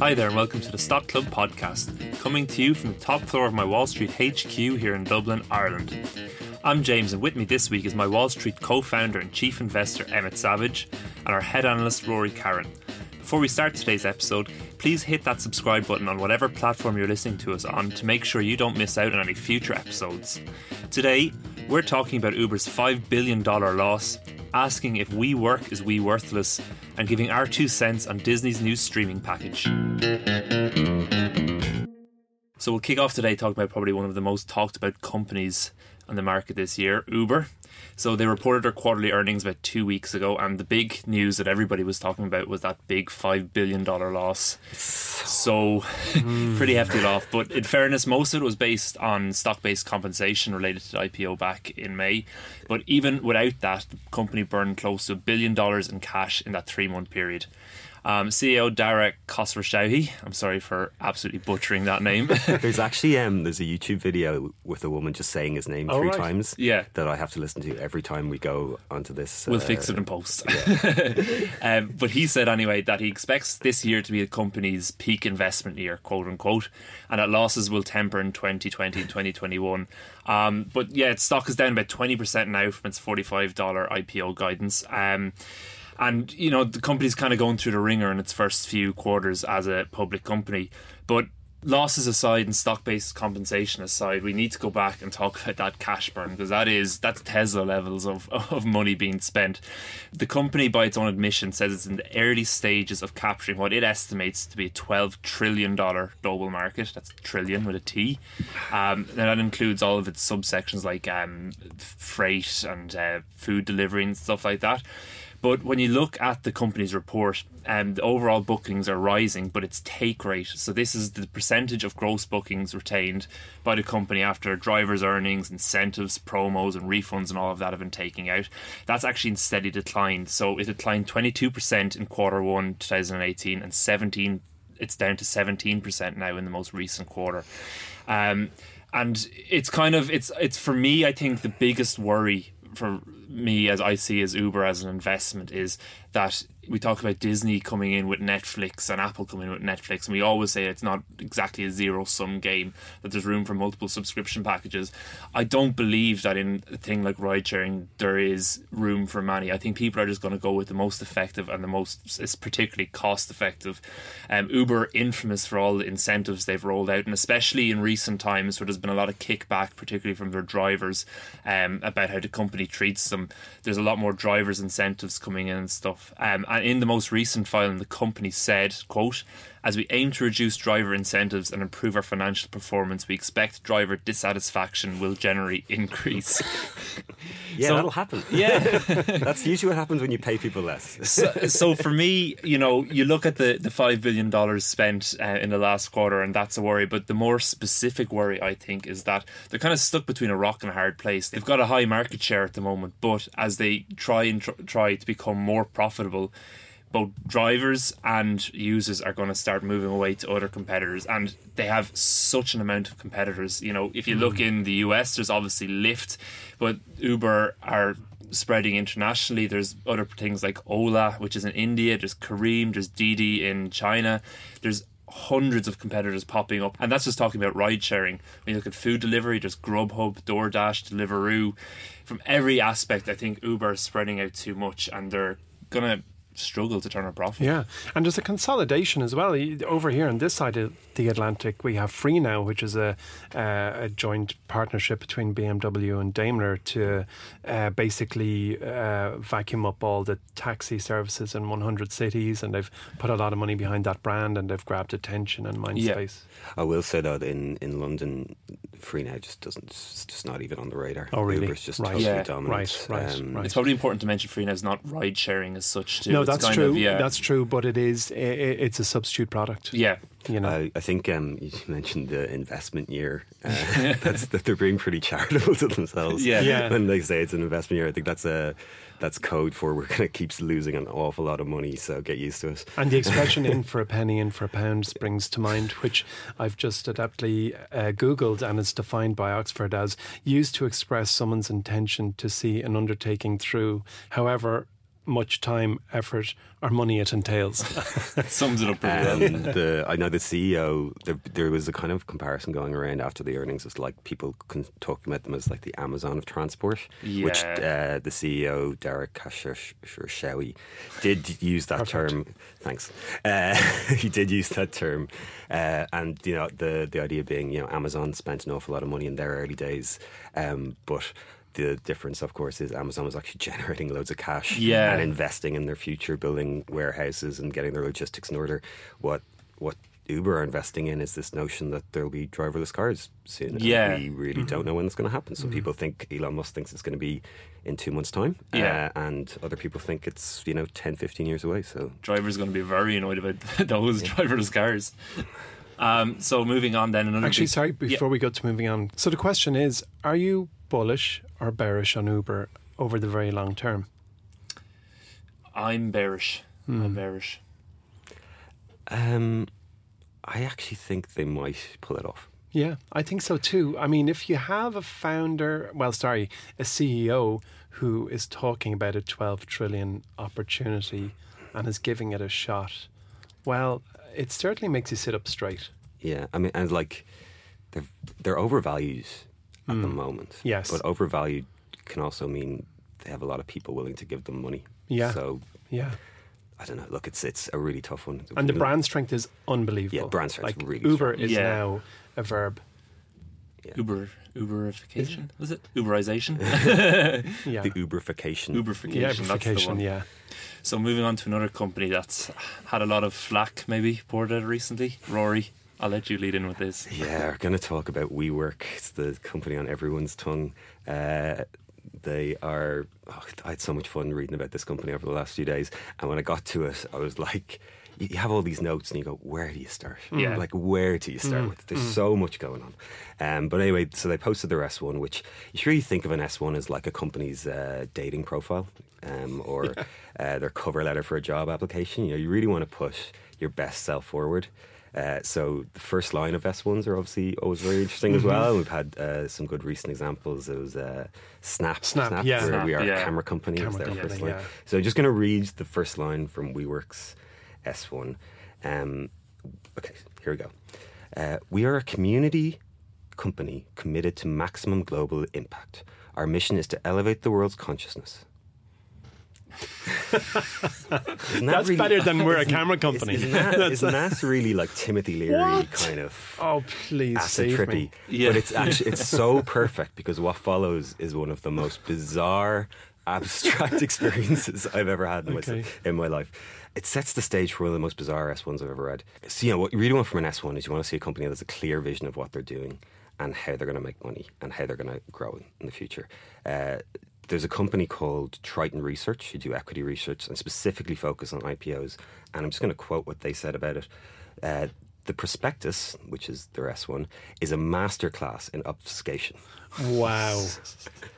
Hi there and welcome to the Stock Club podcast, coming to you from the top floor of my Wall Street HQ here in Dublin, Ireland. I'm James, and with me this week is my Wall Street co founder and chief investor Emmett Savage, and our head analyst Rory Carron. Before we start today's episode, please hit that subscribe button on whatever platform you're listening to us on to make sure you don't miss out on any future episodes. Today, we're talking about Uber's $5 billion loss, asking if We Work is We Worthless, and giving our two cents on Disney's new streaming package. So we'll kick off today talking about probably one of the most talked about companies on the market this year, Uber. So they reported their quarterly earnings about two weeks ago, and the big news that everybody was talking about was that big five billion dollar loss. So pretty hefty loss. But in fairness, most of it was based on stock based compensation related to the IPO back in May. But even without that, the company burned close to a billion dollars in cash in that three month period. Um, CEO Dara Khosrowshahi. I'm sorry for absolutely butchering that name. there's actually um, there's a YouTube video with a woman just saying his name Oh, three right. times. Yeah. that I have to listen to every time we go onto this. We'll uh, fix it in post. um, but he said anyway that he expects this year to be the company's peak investment year, quote unquote, and that losses will temper in 2020 and 2021. Um, but yeah, its stock is down about 20% now from its $45 IPO guidance. Um, and you know the company's kind of going through the ringer in its first few quarters as a public company, but losses aside and stock-based compensation aside, we need to go back and talk about that cash burn because that is that's Tesla levels of of money being spent. The company, by its own admission, says it's in the early stages of capturing what it estimates to be a twelve trillion dollar global market. That's trillion with a T. Um, and that includes all of its subsections like um, freight and uh, food delivery and stuff like that. But when you look at the company's report, um, the overall bookings are rising, but its take rate. So this is the percentage of gross bookings retained by the company after drivers' earnings, incentives, promos, and refunds, and all of that have been taken out. That's actually in steady decline. So it declined 22% in quarter one 2018 and 17. It's down to 17% now in the most recent quarter. Um, and it's kind of it's it's for me. I think the biggest worry for me as I see as Uber as an investment is that we talk about Disney coming in with Netflix and Apple coming in with Netflix, and we always say it's not exactly a zero sum game, that there's room for multiple subscription packages. I don't believe that in a thing like ride sharing there is room for many. I think people are just going to go with the most effective and the most, is particularly cost effective. Um, Uber, infamous for all the incentives they've rolled out, and especially in recent times where there's been a lot of kickback, particularly from their drivers, um, about how the company treats them. There's a lot more drivers' incentives coming in and stuff. Um, and Uh, in the most recent filing, the company said, quote, as we aim to reduce driver incentives and improve our financial performance, we expect driver dissatisfaction will generally increase. Yeah, So- that'll happen. yeah. That's usually what happens when you pay people less. so, so for me, you know, you look at the the five billion dollars spent uh, in the last quarter, and that's a worry. But the more specific worry, I think, is that they're kind of stuck between a rock and a hard place. They've got a high market share at the moment, but as they try and tr- try to become more profitable. Both drivers and users are going to start moving away to other competitors, and they have such an amount of competitors. You know, if you look mm. in the US, there's obviously Lyft, but Uber are spreading internationally. There's other things like Ola, which is in India. There's Careem. There's Didi in China. There's hundreds of competitors popping up, and that's just talking about ride sharing. When you look at food delivery, there's Grubhub, DoorDash, Deliveroo. From every aspect, I think Uber is spreading out too much, and they're gonna struggle to turn a profit. Yeah, and there's a consolidation as well. Over here on this side of the Atlantic, we have Free Now, which is a, uh, a joint partnership between BMW and Daimler to uh, basically uh, vacuum up all the taxi services in 100 cities, and they've put a lot of money behind that brand, and they've grabbed attention and mind Yeah. space. I will say that in, in London, Free Now just doesn't, it's just not even on the radar. Oh, really? Uber's just Right. totally Yeah. dominant. Um, Right, right, right. It's probably important to mention free now is not ride sharing as such. Too. No, It's that's kind true. Of, yeah, That's true, but it is i- i- it's a substitute product. yeah. You know. I, I think um, you mentioned the investment year. Uh, that's that they're being pretty charitable to themselves. Yeah. Yeah. When they say it's an investment year, I think that's a that's code for we're going to keep losing an awful lot of money. So get used to it. And the expression "in for a penny, in for a pound" springs to mind, which I've just adeptly uh, Googled, and it's defined by Oxford as used to express someone's intention to see an undertaking through, however much time, effort, or money it entails. That sums it up pretty well. Um, the, I know the CEO. There, there was a kind of comparison going around after the earnings. It's like people can talk about them as like the Amazon of transport, which Yeah. uh, the CEO Derek Kashershawi did use that term. Thanks. Uh, he did use that term, uh, and you know the the idea being you know Amazon spent an awful lot of money in their early days, um, but. The difference, of course, is Amazon was actually generating loads of cash Yeah. and investing in their future, building warehouses and getting their logistics in order. What what Uber are investing in is this notion that there will be driverless cars soon. Yeah. we really don't know when it's going to happen. Some people think Elon Musk thinks it's going to be in two months' time, Yeah. uh, and other people think it's you know 10, 15 years away. So Driver's are going to be very annoyed about those driverless cars. Um, so moving on then. Another Actually, big- sorry, before we go to moving on. So the question is are you bullish or bearish on Uber over the very long term? I'm bearish. Hmm. I'm bearish. um, I actually think they might pull it off. Yeah, I think so too. I mean, if you have a founder, well, sorry, a CEO who is talking about a 12 trillion opportunity and is giving it a shot, well, it certainly makes you sit up straight. Yeah, I mean, and like they're they're overvalued at the moment. Hmm. Yes. but overvalued can also mean they have a lot of people willing to give them money. Yeah. So Yeah. I don't know. Look, it's it's a really tough one. And the brand strength is unbelievable. Yeah, brand strength's like really Uber strong. is Yeah. now a verb. Uber, Uberification, was it? Uberization, Yeah. the Uberification. Uberification. yeah, that's the one. yeah. So moving on to another company that's had a lot of flack, maybe poured out recently. Rory, I'll let you lead in with this. Yeah, we're going to talk about WeWork. It's the company on everyone's tongue. Uh, they are. Oh, I had so much fun reading about this company over the last few days, and when I got to it, I was like, you you have all these notes, and you go, where do you start? Yeah. Like, where do you start with? There's so much going on. Um, but anyway, so they posted their S1, which you should really think of an S1 as like a company's uh, dating profile um, or uh, their cover letter for a job application. You know, you really want to push your best self forward. Uh, so the first line of S1s are obviously always very interesting as well. We've had uh, some good recent examples. It was uh, Snap, Snap, yeah. where Snap, we are yeah. a camera company. Camera their company, first line. yeah. So I'm just going to read the first line from WeWork's S1. Um, okay, here we go. Uh, we are a community company committed to maximum global impact. Our mission is to elevate the world's consciousness. Isn't that That's really- better than we're a camera company. Isn't that, isn't that really like Timothy Leary What? kind of Oh, please acid save trippy? me. Yeah. But it's actually it's so perfect because what follows is one of the most bizarre, abstract experiences I've ever had in, Okay. my, in my life. It sets the stage for one of the most bizarre S1s I've ever read. So, you know, what you really want from an S1 is you want to see a company that has a clear vision of what they're doing and how they're going to make money and how they're going to grow in, in the future. Uh, there's a company called Triton Research who do equity research and specifically focus on IPOs. And I'm just going to quote what they said about it. Uh, the prospectus, which is their S1, is a masterclass in obfuscation. Wow.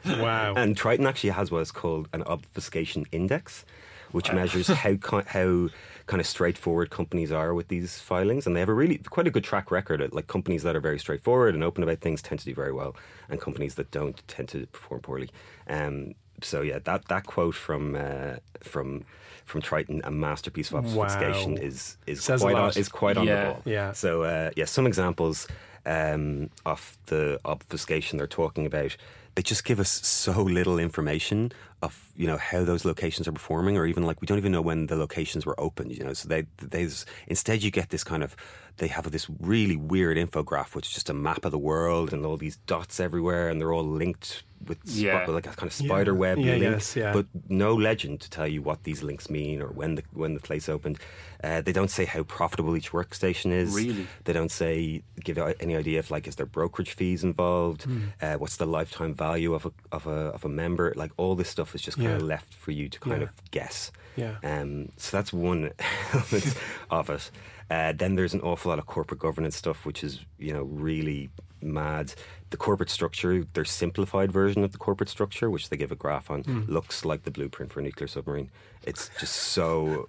Wow. And Triton actually has what is called an obfuscation index, which measures how how kind of straightforward companies are with these filings, and they have a really quite a good track record. Like companies that are very straightforward and open about things tend to do very well, and companies that don't tend to perform poorly. Um, so yeah, that that quote from uh, from from Triton, a masterpiece of obfuscation, Wow. is is Says quite on, is quite on Yeah. the ball. Yeah. So uh, yeah, some examples um, of the obfuscation they're talking about. they just give us so little information of you know how those locations are performing, or even like we don't even know when the locations were opened. You know, so they there's instead you get this kind of they have this really weird infograph, which is just a map of the world and all these dots everywhere, and they're all linked with Yeah. spi- like a kind of spider web Yeah, link, yes, yeah. but no legend to tell you what these links mean or when the when the place opened. Uh, they don't say how profitable each workstation is. Really? They don't say give out any idea of like is there brokerage fees involved? Hmm. Uh, what's the lifetime value of a of a of a member? Like all this stuff is just kind of left for you to kind Yeah. of guess. Yeah. Um, so that's one element of it. Uh, then there's an awful lot of corporate governance stuff, which is you know really mad. The corporate structure, their simplified version of the corporate structure, which they give a graph on, Hmm. looks like the blueprint for a nuclear submarine. It's just so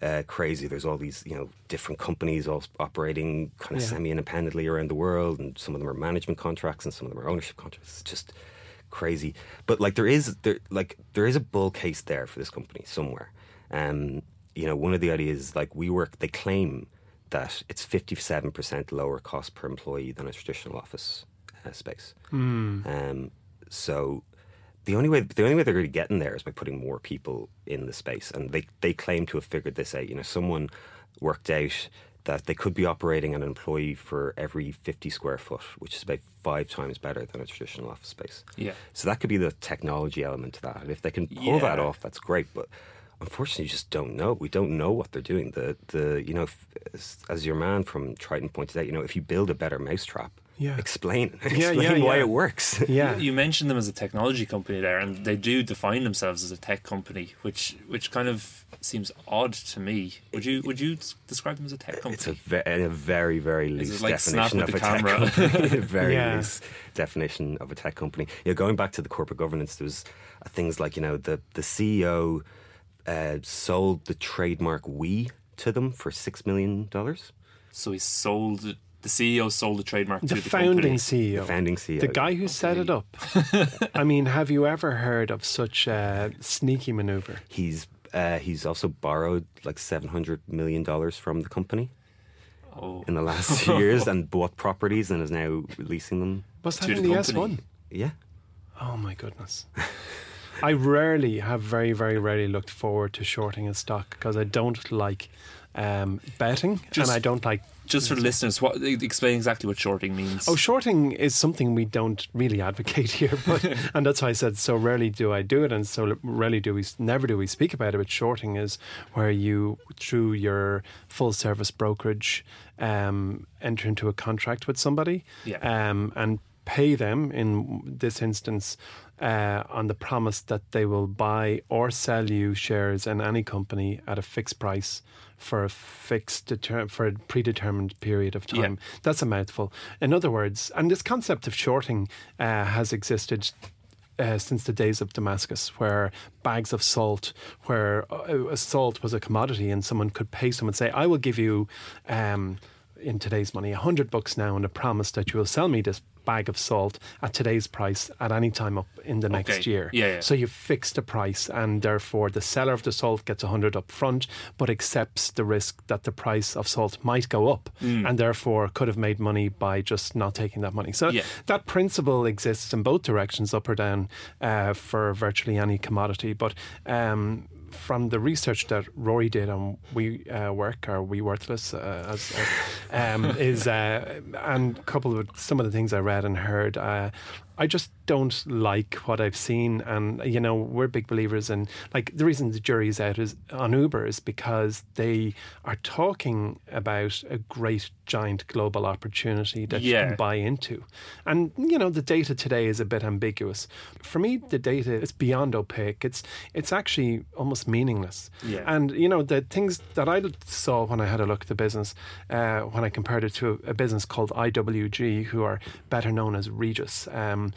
uh, crazy. There's all these, you know, different companies all operating kind of Yeah. semi-independently around the world, and some of them are management contracts, and some of them are ownership contracts. It's just crazy. But like, there is there like there is a bull case there for this company somewhere. Um, you know, one of the ideas like we work, they claim that it's 57% lower cost per employee than a traditional office uh, space. Um, so the only way the only way they're going to get in there is by putting more people in the space, and they they claim to have figured this out. You know, someone worked out that they could be operating an employee for every 50 square foot, which is about five times better than a traditional office space. Yeah. So that could be the technology element to that. And if they can pull that off, that's great. But unfortunately, you just don't know. We don't know what they're doing. The the you know, if, as, as your man from Triton pointed out, you know, if you build a better mousetrap, Yeah. explain Yeah, explain yeah, why it works. Yeah. You mentioned them as a technology company there, and they do define themselves as a tech company, which which kind of seems odd to me. Would you would you describe them as a tech company? It's a, ve- a very, very loose like definition of the a tech company. very Yeah. loose definition of a tech company. Yeah, going back to the corporate governance, there was uh, things like you know the the CEO uh, sold the trademark "we" to them for six million dollars. so he sold it- the CEO sold the trademark the to the founding company. CEO. The founding CEO, The guy who set it up. I mean, have you ever heard of such a sneaky maneuver? He's uh, he's also borrowed like seven hundred million dollars from the company Oh, in the last few years and bought properties and is now releasing them. Was that To in the the company. S1? Yeah. Oh my goodness. I rarely have very, very rarely looked forward to shorting a stock because I don't like um, betting Just- and I don't like. Just for the listeners, what explain exactly what shorting means. Oh, shorting is something we don't really advocate here, but and that's why I said so rarely do I do it, and so rarely do we, never do we speak about it. But shorting is where you, through your full service brokerage, um, enter into a contract with somebody, Yeah. um, and pay them in this instance uh, on the promise that they will buy or sell you shares in any company at a fixed price for a fixed deter- for a predetermined period of Yeah. time. That's a mouthful. In other words, and this concept of shorting uh, has existed. Uh, since the days of Damascus, where bags of salt, where uh, salt was a commodity, and someone could pay someone, say, "I will give you, um, in today's money, a hundred bucks now, and a promise that you will sell me this bag of salt at today's price at any time up in the next Okay. year." Yeah, yeah. So you fix the price, and therefore the seller of the salt gets a hundred up front, but accepts the risk that the price of salt might go up, and therefore could have made money by just not taking that money. So Yeah. that principle exists in both directions, up or down, uh, for virtually any commodity. But um, from the research that Rory did on We uh, Work or We Worthless, uh, as, uh, um, is uh, and coupled with some of the things I read and heard. Uh, I just don't like what I've seen, and you know we're big believers in like the reason the jury's out is on Uber is because they are talking about a great giant global opportunity that you can buy into, and you know the data today is a bit ambiguous. For me, the data is beyond opaque. It's it's actually almost meaningless. Yeah. And you know the things that I saw when I had a look at the business, uh, when I compared it to a, a business called IWG, who are better known as Regus, um,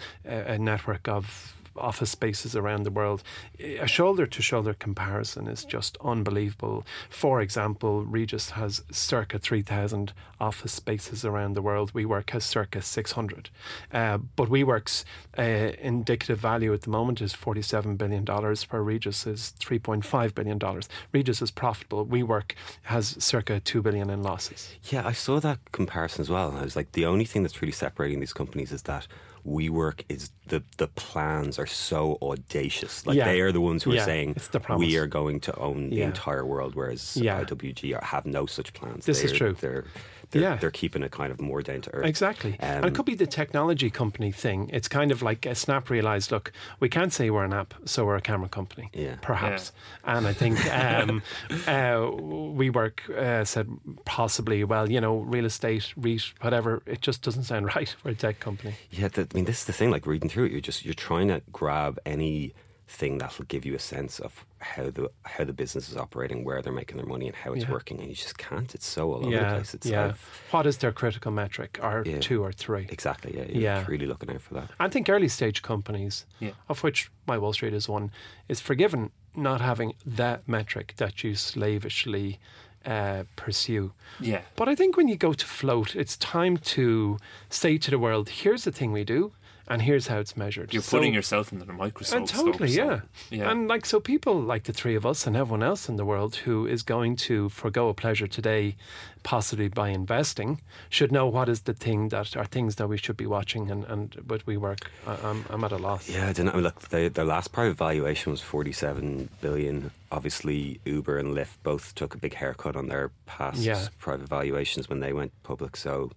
a, network of office spaces around the world. A shoulder to shoulder comparison is just unbelievable. For example, Regus has circa 3,000 office spaces around the world. WeWork has circa 600. Uh, but WeWork's uh, indicative value at the moment is $47 billion, where Regus is $3.5 billion. Regus is profitable. WeWork has circa 2 billion in losses. Yeah, I saw that comparison as well. I was like, the only thing that's really separating these companies is that WeWork is the the plans are so audacious. Like Yeah. they are the ones who are Yeah, saying the we are going to own the Yeah. entire world, whereas. IWG have no such plans. This is They're- true. They're they're, Yeah. they're keeping it kind of more down to earth. Exactly. and Um, it could be the technology company thing. It's kind of like Snap realized, look, we can't say we're an app, so we're a camera company. Yeah. Perhaps. And I think um, uh, WeWork uh, said possibly, well, you know, real estate, REIT, whatever, it just doesn't sound right for a tech company. Yeah, the, I mean, this is the thing. Like reading through it, you're just you're trying to grab any thing that will give you a sense of how the how the business is operating, where they're making their money, and how it's Yeah. working, and you just can't. It's so all over the place. It's yeah. I've- What is their critical metric? Or Yeah. two or three? exactly. Yeah, you're Yeah. really looking out for that. I think early stage companies, Yeah. of which My Wall Street is one, is forgiven not having that metric that you slavishly uh, pursue. Yeah. But I think when you go to float, it's time to say to the world, here's the thing we do, and here's how it's measured. You're So- putting yourself under the microscope. and totally, scope, yeah. yeah. And like, so people like the three of us and everyone else in the world who is going to forego a pleasure today, possibly by investing, should know what is the thing that are things that we should be watching. And, and but we work, I, I'm, I'm at a loss. Yeah, I don't know. Look, the, their last private valuation was 47 billion. Obviously, Uber and Lyft both took a big haircut on their past Yeah. private valuations when they went public. So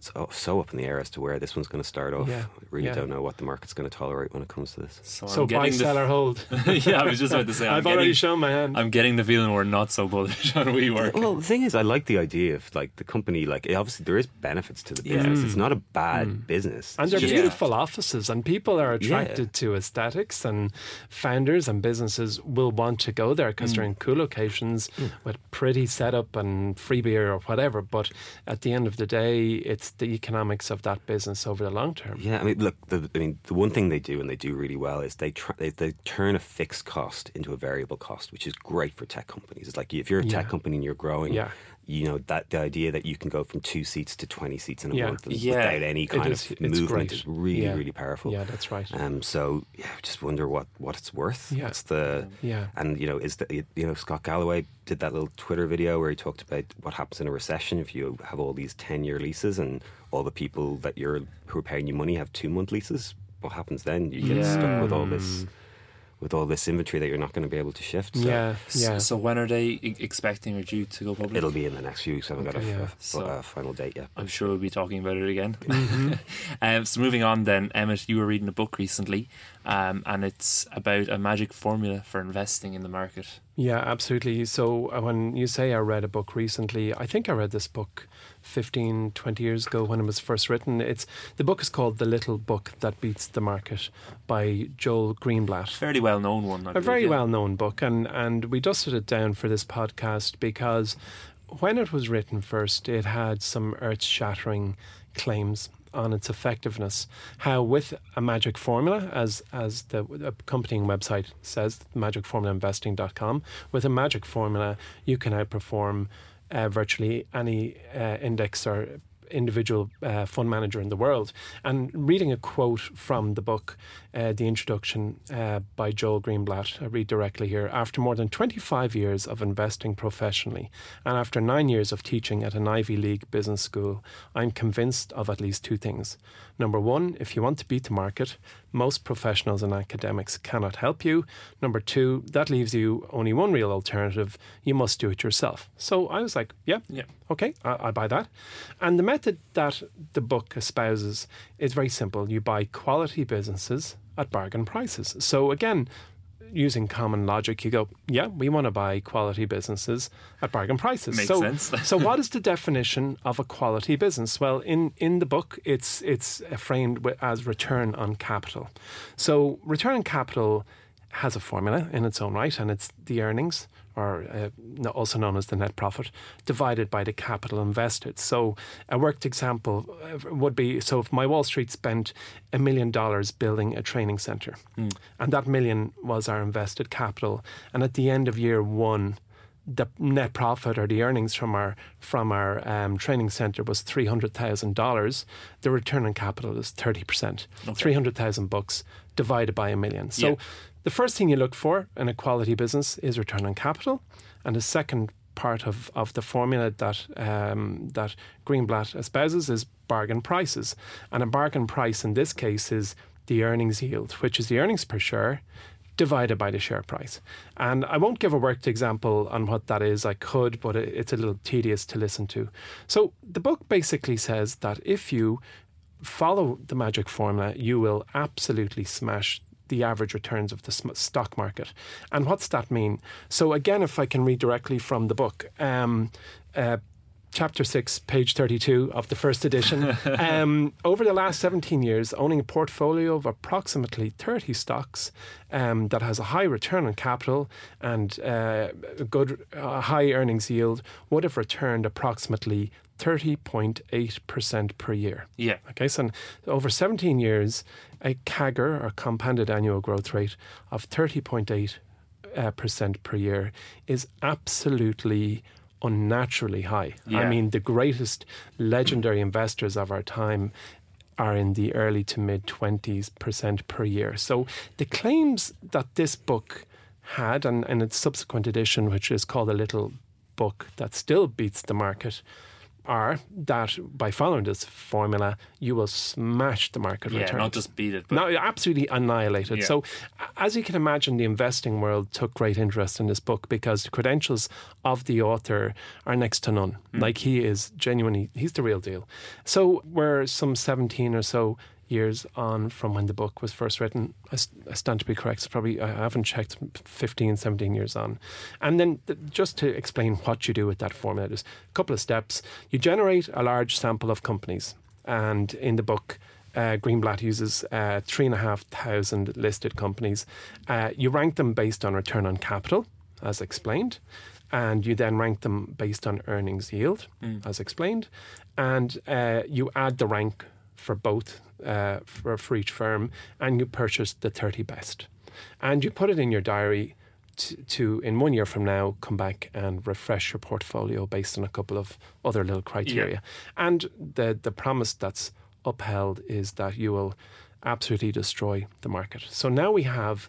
it's oh, so up in the air as to where this one's going to start off. Yeah, I really yeah. don't know what the market's going to tolerate when it comes to this. So, So buy, getting the- sell, or hold. yeah, I was just about to say. I'm I've already getting, shown my hand. I'm getting the feeling we're not so bullish on WeWork. Well, the thing is, I like the idea of like the company. Like, obviously, there is benefits to the Yeah. business. It's mm. not a bad mm. business. And they're Yeah. beautiful offices, and people are attracted to aesthetics, and founders and businesses will want to go there because they're mm. in cool locations with pretty setup and free beer or whatever. But at the end of the day, it's the economics of that business over the long term. Yeah, I mean, look, the, I mean, the one thing they do and they do really well is they, try, they they turn a fixed cost into a variable cost, which is great for tech companies. It's like if you're a tech Yeah. company and you're growing, Yeah. You know that the idea that you can go from two seats to twenty seats in a Yeah. month Yeah. without any kind is- of movement great. is really Yeah. really powerful. Yeah, that's right. Um, so yeah, I just wonder what, what it's worth. Yeah. What's the Yeah. and you know is the you know Scott Galloway did that little Twitter video where he talked about what happens in a recession if you have all these ten year leases and all the people that you're who are paying you money have two month leases. What happens then? You get Yeah. stuck with all this with all this inventory that you're not going to be able to shift. So yeah, yeah. So, so when are they e- expecting or due to go public? It'll be in the next few weeks. I haven't got a, yeah. a- So- a final date yet. I'm sure we'll be talking about it again. Mm-hmm. um, so moving on then, Emmett, you were reading a book recently, um, and it's about a magic formula for investing in the market. Yeah, absolutely. So uh, when you say I read a book recently, I think I read this book 15, 20 years ago when it was first written. It's the book is called The Little Book That Beats the Market by Joel Greenblatt. Fairly well known one. I a believe, very yeah. well known book and and we dusted it down for this podcast because when it was written first it had some earth shattering claims on its effectiveness how with a magic formula as as the accompanying website says magicformulainvesting.com with a magic formula you can outperform uh, virtually any uh, index or individual uh, fund manager in the world. And reading a quote from the book, uh, the introduction uh, by Joel Greenblatt, I read directly here. After more than 25 years of investing professionally, and after nine years of teaching at an Ivy League business school, I'm convinced of at least two things. Number one, if you want to beat the market, most professionals and academics cannot help you. Number two, that leaves you only one real alternative. You must do it yourself. So I was like, yeah, Yeah. Okay, I, I buy that. And the method that the book espouses is very simple. You buy quality businesses at bargain prices. So again, using common logic, you go, yeah, we want to buy quality businesses at bargain prices. Makes so, sense. so what is the definition of a quality business? Well, in, in the book, it's it's framed as return on capital. So return on capital has a formula in its own right, and it's the earnings, or uh, also known as the net profit, divided by the capital invested. So a worked example uh, would be so if my Wall Street spent a million dollars building a training center, and that million was our invested capital, and at the end of year one, the net profit or the earnings from our from our um, training center was three hundred thousand dollars. The return on capital is thirty percent. Three hundred thousand bucks divided by a million. So Yeah. The first thing you look for in a quality business is return on capital, and the second part of, of the formula that um, that Greenblatt espouses is bargain prices, and a bargain price in this case is the earnings yield, which is the earnings per share divided by the share price. And I won't give a worked example on what that is. I could, but it's a little tedious to listen to. So the book basically says that if you follow the magic formula, you will absolutely smash the average returns of the stock market. And what's that mean? So, again, if I can read directly from the book, um, uh, chapter 6, page 32 of the first edition. um, over the last 17 years, owning a portfolio of approximately 30 stocks um, that has a high return on capital and uh, a good uh, high earnings yield would have returned approximately 30.8% per year. Yeah. Okay, so over 17 years, a CAGR or compounded annual growth rate of 30.8 uh, percent per year is absolutely unnaturally high. Yeah. I mean, the greatest legendary investors of our time are in the early to mid 20s percent per year. So the claims that this book had, and, and its subsequent edition, which is called A Little Book That Still Beats the Market, are that by following this formula, you will smash the market return. yeah, returns. not just beat it. But no, absolutely annihilate it. Yeah. So, as you can imagine, the investing world took great interest in this book because the credentials of the author are next to none. Mm. Like he is genuinely, he's the real deal. So, we're some 17 or so years on from when the book was first written. I, I stand to be correct. It's probably, I haven't checked, 15, 17 years on. And then th- just to explain what you do with that formula, there's a couple of steps. You generate a large sample of companies. And in the book, uh, Greenblatt uses uh, three and a half thousand listed companies. Uh, you rank them based on return on capital, as explained, and you then rank them based on earnings yield, Mm. as explained, and uh, you add the rank for both uh, for, for each firm, and you purchase the 30 best. And you put it in your diary to, to, in one year from now, come back and refresh your portfolio based on a couple of other little criteria. And the, the promise that's upheld is that you will absolutely destroy the market. So now we have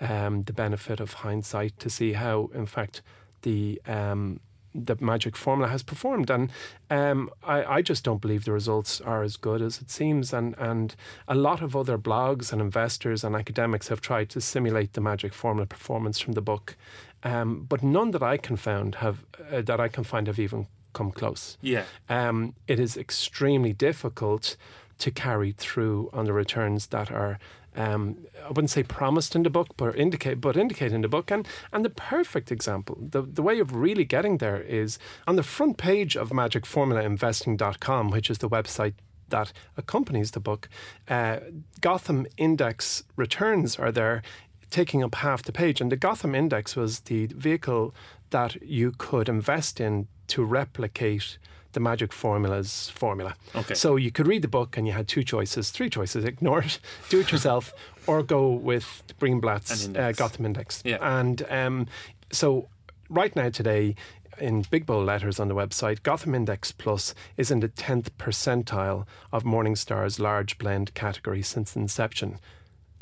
um, the benefit of hindsight to see how, in fact, the um, the magic formula has performed. And um, I, I, just don't believe the results are as good as it seems. And, and a lot of other blogs and investors and academics have tried to simulate the magic formula performance from the book, um, but none that I can found have uh, that I can find have even come close. Yeah. Um, it is extremely difficult to carry through on the returns that are um, I wouldn't say promised in the book, but indicate but indicate in the book. And and the perfect example, the, the way of really getting there is on the front page of magicformulainvesting.com, which is the website that accompanies the book. Uh, Gotham Index returns are there, taking up half the page. And the Gotham Index was the vehicle that you could invest in to replicate the magic formulas formula. Okay. So you could read the book and you had two choices, three choices: ignore it, do it yourself, or go with Greenblatt's uh, index. Gotham Index. Yeah. And um, so right now today. In big bold letters on the website, Gotham Index Plus is in the 10th percentile of Morningstar's large blend category since inception.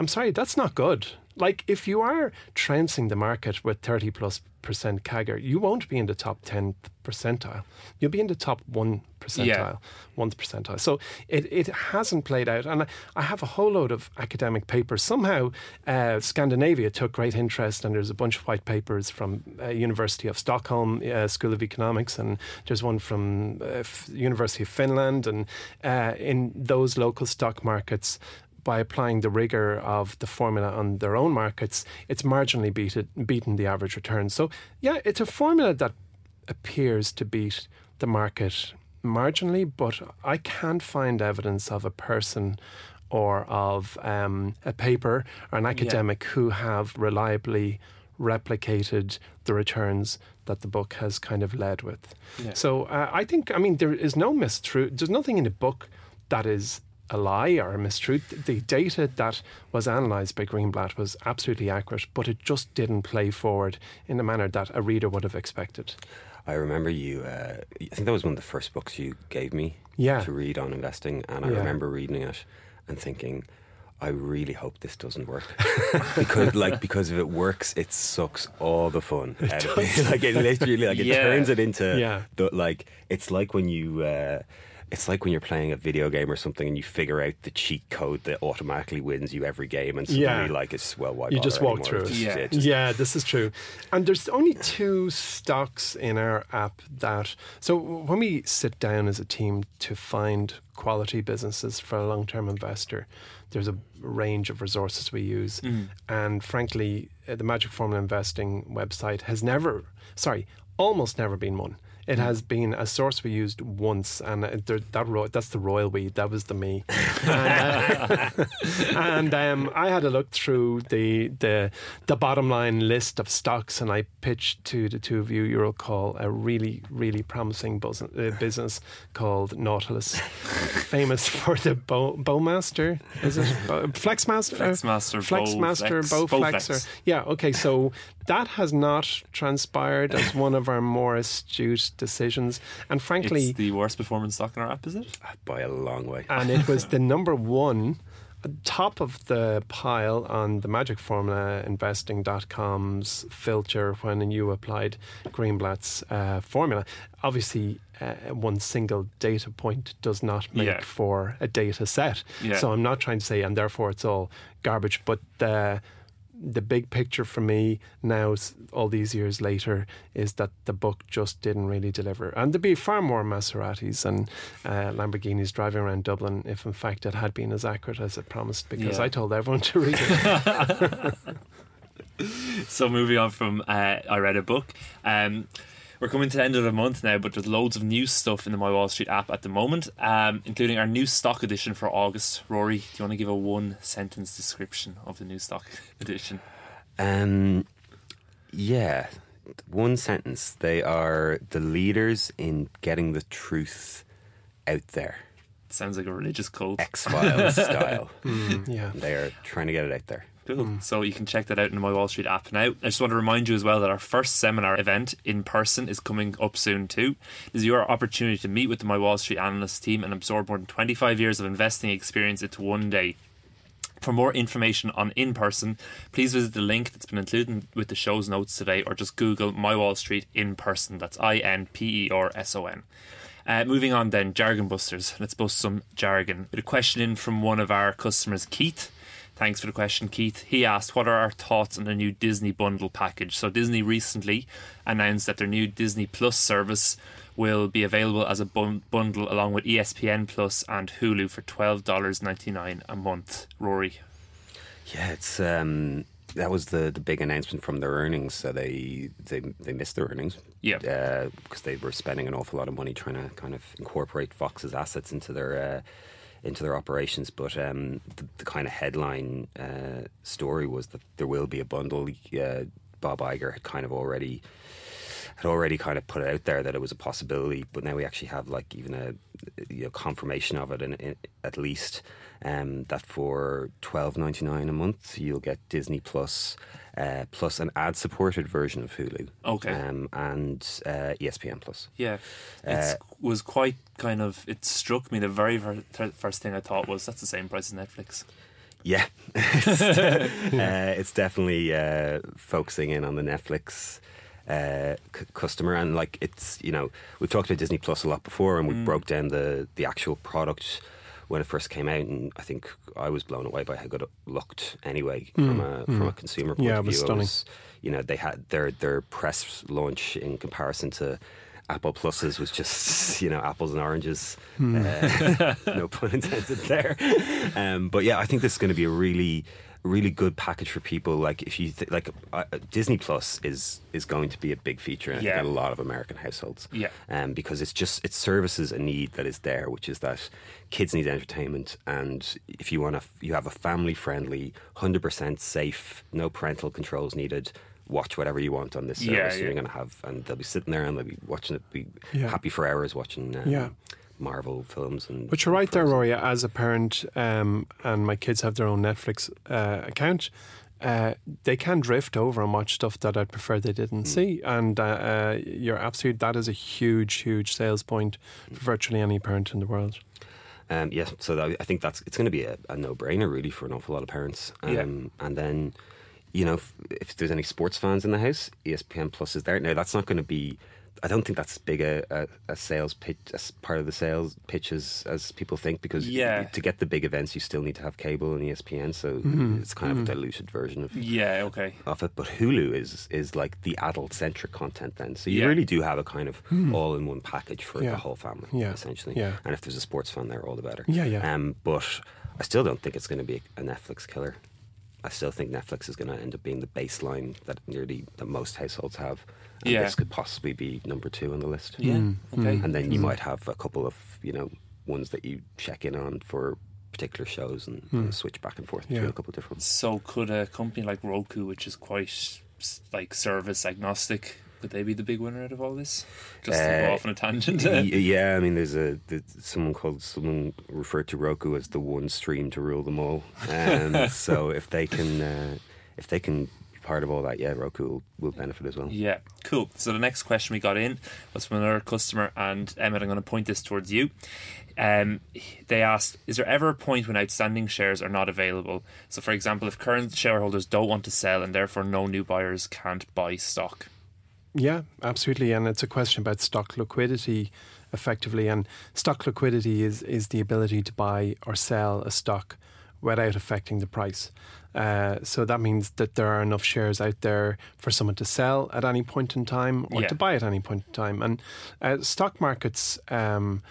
I'm sorry, that's not good. Like, if you are trouncing the market with 30 plus percent CAGR, you won't be in the top 10th percentile. You'll be in the top 1 percentile, Yeah. 1th percentile. So it, it hasn't played out. And I, I have a whole load of academic papers. Somehow, uh, Scandinavia took great interest, and there's a bunch of white papers from uh, University of Stockholm uh, School of Economics, and there's one from uh, F- University of Finland. And uh, in those local stock markets, by applying the rigor of the formula on their own markets, it's marginally beaten, beaten the average return. So, yeah, it's a formula that appears to beat the market marginally, but I can't find evidence of a person or of um, a paper or an academic who have reliably replicated the returns that the book has kind of led with. Yeah. So uh, I think, I mean, there is no mistruth. There's nothing in the book that is a lie or a mistruth. The data that was analysed by Greenblatt was absolutely accurate, but it just didn't play forward in the manner that a reader would have expected. I remember you. Uh, I think that was one of the first books you gave me Yeah. to read on investing, and I Yeah. remember reading it and thinking, I really hope this doesn't work because, like, because if it works, it sucks all the fun out of it. like, it literally, like, it Yeah. turns it into Yeah. the like. It's like when you. Uh, it's like when you're playing a video game or something and you figure out the cheat code that automatically wins you every game, and suddenly Yeah. like it's well, why You just walk anymore? through it. Just- Yeah. just- yeah, this is true. And there's only two stocks in our app that. So when we sit down as a team to find quality businesses for a long term investor, there's a range of resources we use. And frankly, uh, the Magic Formula Investing website has never, sorry, almost never been one. It has been a source we used once, and there, that ro- that's the royal we. That was the me. And, uh, and um, I had a look through the, the the bottom line list of stocks, and I pitched to the two of you. You'll recall a really really promising uh, business called Nautilus, famous for the bow, Bowmaster. Is it Bow, Flexmaster? Flexmaster, Flexmaster, Bowflex, Bowflexer. Bowflex. Yeah. Okay. So that has not transpired as one of our more astute decisions, and frankly, It's the worst performing stock in our app, is it? by a long way. and it was the number one top of the pile on the magic formula investing.com's filter when you applied greenblatt's uh, formula obviously uh, one single data point does not make Yeah. for a data set Yeah. so i'm not trying to say and therefore it's all garbage but the the big picture for me now, all these years later, is that the book just didn't really deliver. And there'd be far more Maseratis and uh, Lamborghinis driving around Dublin if, in fact, it had been as accurate as it promised, because Yeah. I told everyone to read it. So moving on from uh, I read a book. Um, we're coming to the end of the month now, but there's loads of new stuff in the My Wall Street app at the moment, um, including our new stock edition for August. Rory, do you want to give a one sentence description of the new stock edition? Um, yeah, one sentence. They are the leaders in getting the truth out there, Sounds like a religious cult. X Files style. yeah. They are trying to get it out there. Cool. So you can check that out in My Wall Street app now. I just want to remind you as well that our first seminar event in person is coming up soon too. This is your opportunity to meet with the My Wall Street analyst team and absorb more than 25 years of investing experience into one day. For more information on in person, please visit the link that's been included with the show's notes today or just Google My Wall Street in person. That's I N P E R S O N. Uh, moving on then, Jargon Busters. Let's bust some jargon. A question in from one of our customers, Keith. Thanks for the question, Keith. He asked, What are our thoughts on the new Disney bundle package? So, Disney recently announced that their new Disney Plus service will be available as a bun- bundle along with ESPN Plus and Hulu for $12.99 a month. Rory. Yeah, it's um, that was the the big announcement from their earnings. So they they they missed their earnings. Yeah. uh, because they were spending an awful lot of money trying to kind of incorporate Fox's assets into their. Uh, into their operations, but um, the, the kind of headline uh, story was that there will be a bundle. Uh, Bob Iger had kind of already had already kind of put it out there that it was a possibility, but now we actually have like even a you know, confirmation of it, in, in, at least um, that for twelve ninety nine a month you'll get Disney Plus, uh, plus an ad supported version of Hulu, Okay. um, and uh, ESPN Plus. Yeah, it was quite kind of. It struck me the very first thing I thought was that's the same price as Netflix. Yeah, it's, uh, it's definitely uh, focusing in on the Netflix uh, c- customer, and like it's you know we've talked about Disney Plus a lot before, and we broke down the the actual product when it first came out, and I think I was blown away by how good it looked. Anyway, from a from a consumer point Yeah, of it was view, stunning. you know they had their their press launch in comparison to. Apple Pluses was just, you know, apples and oranges. Uh, no pun intended there. Um, but yeah, I think this is going to be a really, really good package for people. Like if you th- like, uh, Disney Plus is is going to be a big feature in, Yeah. in a lot of American households. Yeah. um, because it's just it services a need that is there, which is that kids need entertainment, and if you want to, you have a family friendly, hundred percent safe, no parental controls needed. Watch whatever you want on this service. Yeah, You're going to have, and they'll be sitting there and they'll be watching it, be Yeah. happy for hours watching. Um, Yeah. Marvel films and. But you're right there, Rory. As a parent, um, and my kids have their own Netflix uh, account, uh, they can drift over and watch stuff that I'd prefer they didn't see. And uh, uh, you're absolutely, that is a huge, huge sales point for virtually any parent in the world. Um, yes, so that, I think that's it's going to be a, a no-brainer really for an awful lot of parents. Um, Yeah. And then, you know, if, if there's any sports fans in the house, ESPN Plus is there. Now that's not going to be I don't think that's big a, a, a sales pitch as part of the sales pitch as, as people think because Yeah. to get the big events you still need to have cable and ESPN so Mm-hmm. it's kind of a diluted version of Yeah, okay. of it. But Hulu is is like the adult centric content then. So you Yeah. really do have a kind of all in one package for. Yeah. the whole family, Yeah. essentially. Yeah. And if there's a sports fan there, all the better. Yeah, yeah. Um, but I still don't think it's going to be a Netflix killer. I still think Netflix is going to end up being the baseline that nearly that most households have. And Yeah. this could possibly be number two on the list. Yeah, Hmm. okay. And then you might have a couple of, you know, ones that you check in on for particular shows and, and switch back and forth between Hmm. Yeah. a couple of different ones. So could a company like Roku, which is quite like service agnostic, could they be the big winner out of all this? Just to Uh, go off on a tangent. Yeah, I mean, there's a there's someone called someone referred to Roku as the one stream to rule them all. Um, so if they can uh, if they can be part of all that, yeah, Roku will, will benefit as well. Yeah, cool. So the next question we got in was from another customer, and Emmett, I'm going to point this towards you. Um, they asked, "Is there ever a point when outstanding shares are not available? So, for example, if current shareholders don't want to sell and therefore no new buyers can't buy stock." Yeah, absolutely. And it's a question about stock liquidity effectively. And stock liquidity is, is the ability to buy or sell a stock without affecting the price. Uh, so that means that there are enough shares out there for someone to sell at any point in time or Yeah. to buy at any point in time. And uh, stock markets um,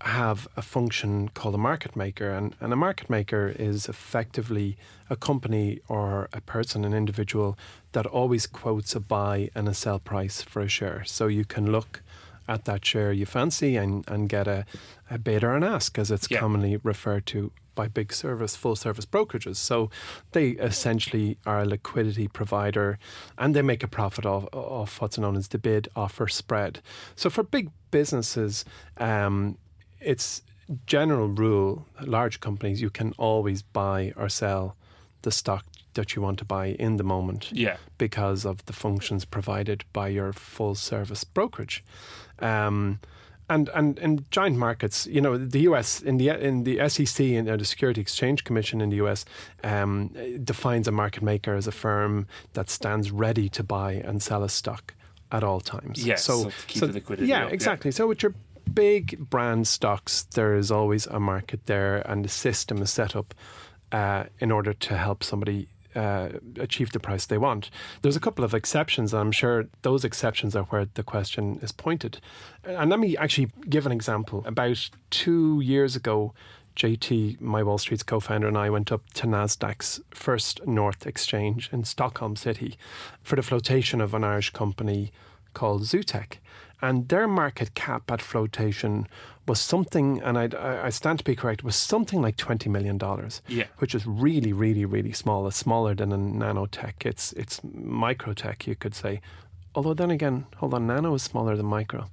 have a function called a market maker, and, and a market maker is effectively a company or a person, an individual that always quotes a buy and a sell price for a share. So you can look at that share you fancy and, and get a, a bid or an ask, as it's Yeah. commonly referred to by big service, full service brokerages. So they essentially are a liquidity provider and they make a profit off, off what's known as the bid offer spread. So for big businesses, um, it's general rule, large companies, you can always buy or sell the stock that you want to buy in the moment Yeah, because of the functions provided by your full service brokerage. Um, and and in giant markets, you know, the US in the in the SEC and the Security Exchange Commission in the US um, defines a market maker as a firm that stands ready to buy and sell a stock at all times. Yeah, so the liquidity Yeah, up, yeah. exactly. So with your big brand stocks, there is always a market there, and the system is set up uh, in order to help somebody uh, achieve the price they want. There's a couple of exceptions, and I'm sure those exceptions are where the question is pointed. And let me actually give an example. About two years ago, JT, my Wall Street's co founder, and I went up to NASDAQ's First North Exchange in Stockholm City for the flotation of an Irish company called Zutec. And their market cap at flotation was something, and I'd, I I stand to be correct, was something like $20 million Yeah. which is really, really, really small. It's smaller than a nanotech. It's it's microtech, you could say. Although then again, hold on, nano is smaller than micro.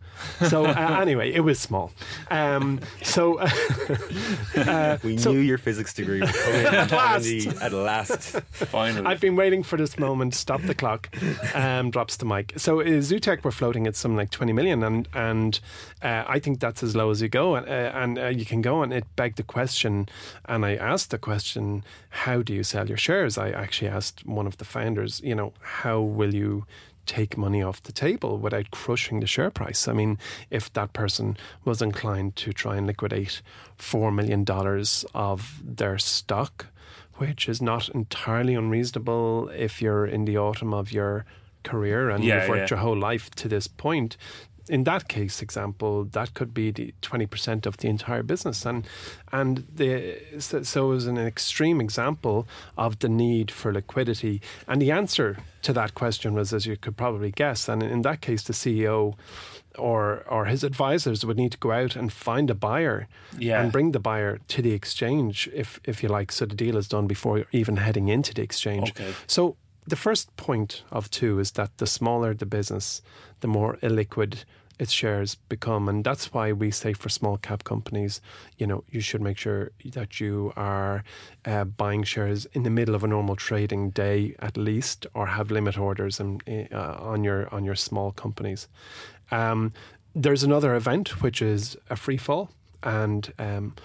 So uh, anyway, it was small. Um, so uh, We so- knew your physics degree would come At last. at last. finally. I've been waiting for this moment. Stop the clock. Um, drops the mic. So uh, Zutec were floating at some like 20 million, and and uh, I think that's as low as you go, and, uh, and uh, you can go. And it begged the question, and I asked the question, how do you sell your shares? I actually asked one of the founders, you know, how will you take money off the table without crushing the share price. I mean, if that person was inclined to try and liquidate $4 million of their stock, which is not entirely unreasonable if you're in the autumn of your career and Yeah, you've worked yeah. your whole life to this point. In that case example, that could be the twenty percent of the entire business, and and the so, so is an extreme example of the need for liquidity. And the answer to that question was, as you could probably guess, and in that case, the CEO or or his advisors would need to go out and find a buyer Yeah. and bring the buyer to the exchange, if if you like, so the deal is done before even heading into the exchange. Okay. So the first point of two is that the smaller the business, the more illiquid its shares become, and that's why we say for small cap companies, you know, you should make sure that you are uh, buying shares in the middle of a normal trading day at least, or have limit orders and, uh, on your on your small companies. Um, there's another event which is a free fall, and um,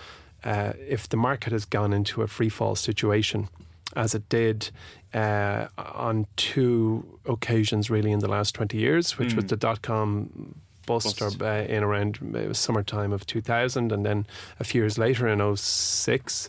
uh, if the market has gone into a free fall situation, as it did uh, on two occasions really in the last 20 years, which was the dot com bust, Bust. or uh, in around was summertime of 2000, and then a few years later in 06,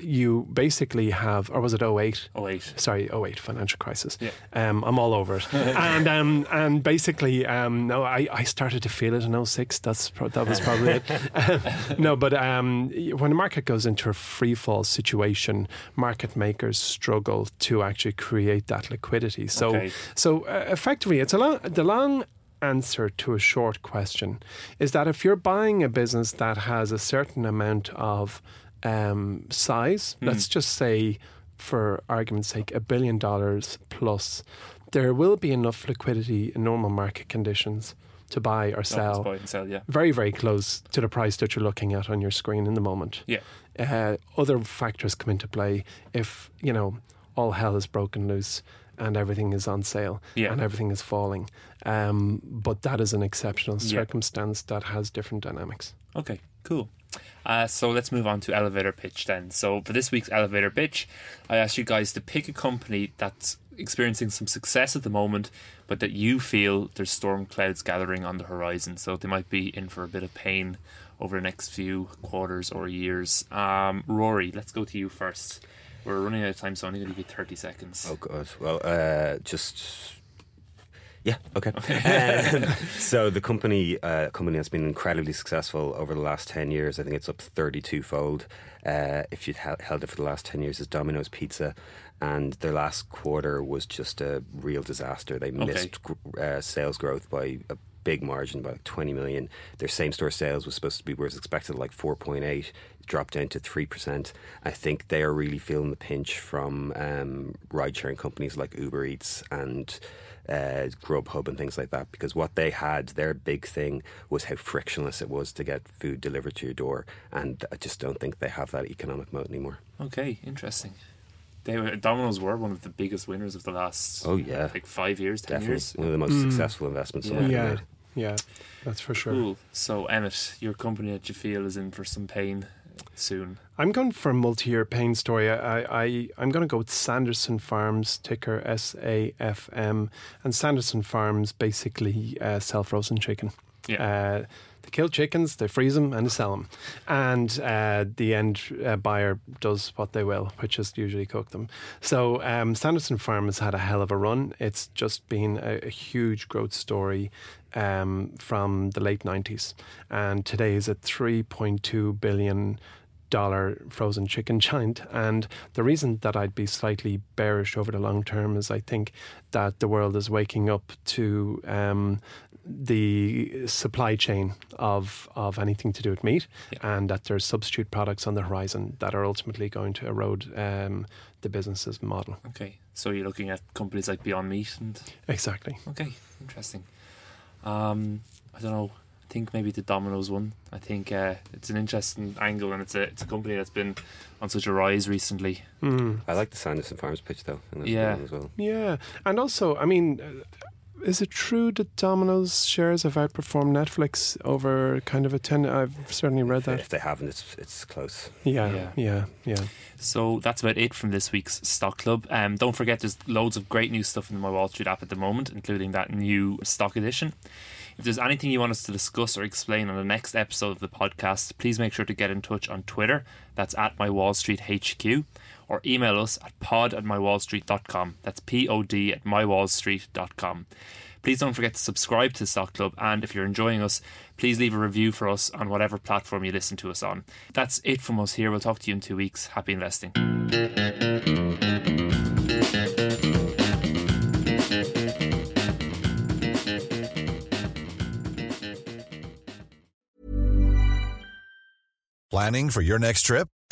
you basically have, or was it 08? Oh wait. Sorry, 08 financial crisis. Yeah. Um, I'm all over it. and um, and basically, um, no, I, I started to feel it in 06. That's pro- that was probably it. no, but um, when the market goes into a free fall situation, market makers struggle to actually create that liquidity. So Okay. so uh, effectively, it's a long, the long answer to a short question is that if you're buying a business that has a certain amount of um, size, let's just say, for argument's sake, a billion dollars plus, there will be enough liquidity in normal market conditions to buy or sell buy and sell. Yeah. very, very close to the price that you're looking at on your screen in the moment. Yeah. Uh, other factors come into play if, you know, all hell is broken loose and everything is on sale Yeah. and everything is falling. Um, but that is an exceptional Yeah. circumstance that has different dynamics. Okay, cool. Uh, so let's move on to elevator pitch then. So for this week's elevator pitch, I asked you guys to pick a company that's experiencing some success at the moment, but that you feel there's storm clouds gathering on the horizon. So they might be in for a bit of pain over the next few quarters or years. Um, Rory, let's go to you first. We're running out of time, so I'm only going to give you 30 seconds. Oh god. Well, uh, just yeah, okay. Um, so the company uh, company has been incredibly successful over the last ten years. I think it's up thirty two fold. Uh, if you'd held it for the last ten years, is Domino's Pizza, and their last quarter was just a real disaster. They missed gr- uh, sales growth by a big margin, by like twenty million. Their same store sales was supposed to be was expected like four point eight dropped down to 3%. I think they are really feeling the pinch from um, ride sharing companies like Uber Eats and uh, Grubhub and things like that because what they had, their big thing was how frictionless it was to get food delivered to your door. And I just don't think they have that economic moat anymore. Okay, interesting. They were, Domino's were one of the biggest winners of the last Oh, yeah. like five years, ten Definitely years. one of the most successful investments someone Yeah, ever made. yeah, that's for sure. Cool. So, Emmett, your company that you feel is in for some pain soon. I'm going for a multi-year pain story. I, I I'm going to go with Sanderson Farms, ticker S A F M, and Sanderson Farms basically uh, sell frozen chicken. Yeah. Uh, they kill chickens, they freeze them, and they sell them. And uh, the end uh, buyer does what they will, which is usually cook them. So um, Sanderson Farms had a hell of a run. It's just been a, a huge growth story um, from the late 90s. And today is a 3.2 billion dollar frozen chicken giant. And the reason that I'd be slightly bearish over the long term is I think that the world is waking up to um, the supply chain of of anything to do with meat, and that there's substitute products on the horizon that are ultimately going to erode um, the business's model. Okay. So you're looking at companies like Beyond Meat and Exactly. okay, interesting. Um, I don't know. I think maybe the Domino's one. I think uh, it's an interesting angle, and it's a it's a company that's been on such a rise recently. Mm. I like the Sanderson Farms pitch though. I think that's a good Yeah. as well. Yeah, and also, I mean, uh, is it true that Domino's shares have outperformed Netflix over kind of a ten? I've certainly read If, that. if they haven't, it's it's close. Yeah, Yeah. yeah, yeah. So that's about it from this week's Stock Club. Um, don't forget, there's loads of great new stuff in the My Wall Street app at the moment, including that new stock edition. If there's anything you want us to discuss or explain on the next episode of the podcast, please make sure to get in touch on Twitter. That's at My Wall Street HQ. Or email us at pod at mywallstreet.com. That's P O D at mywallstreet.com. Please don't forget to subscribe to the Stock Club, and if you're enjoying us, please leave a review for us on whatever platform you listen to us on. That's it from us here. We'll talk to you in two weeks. Happy investing. Planning for your next trip?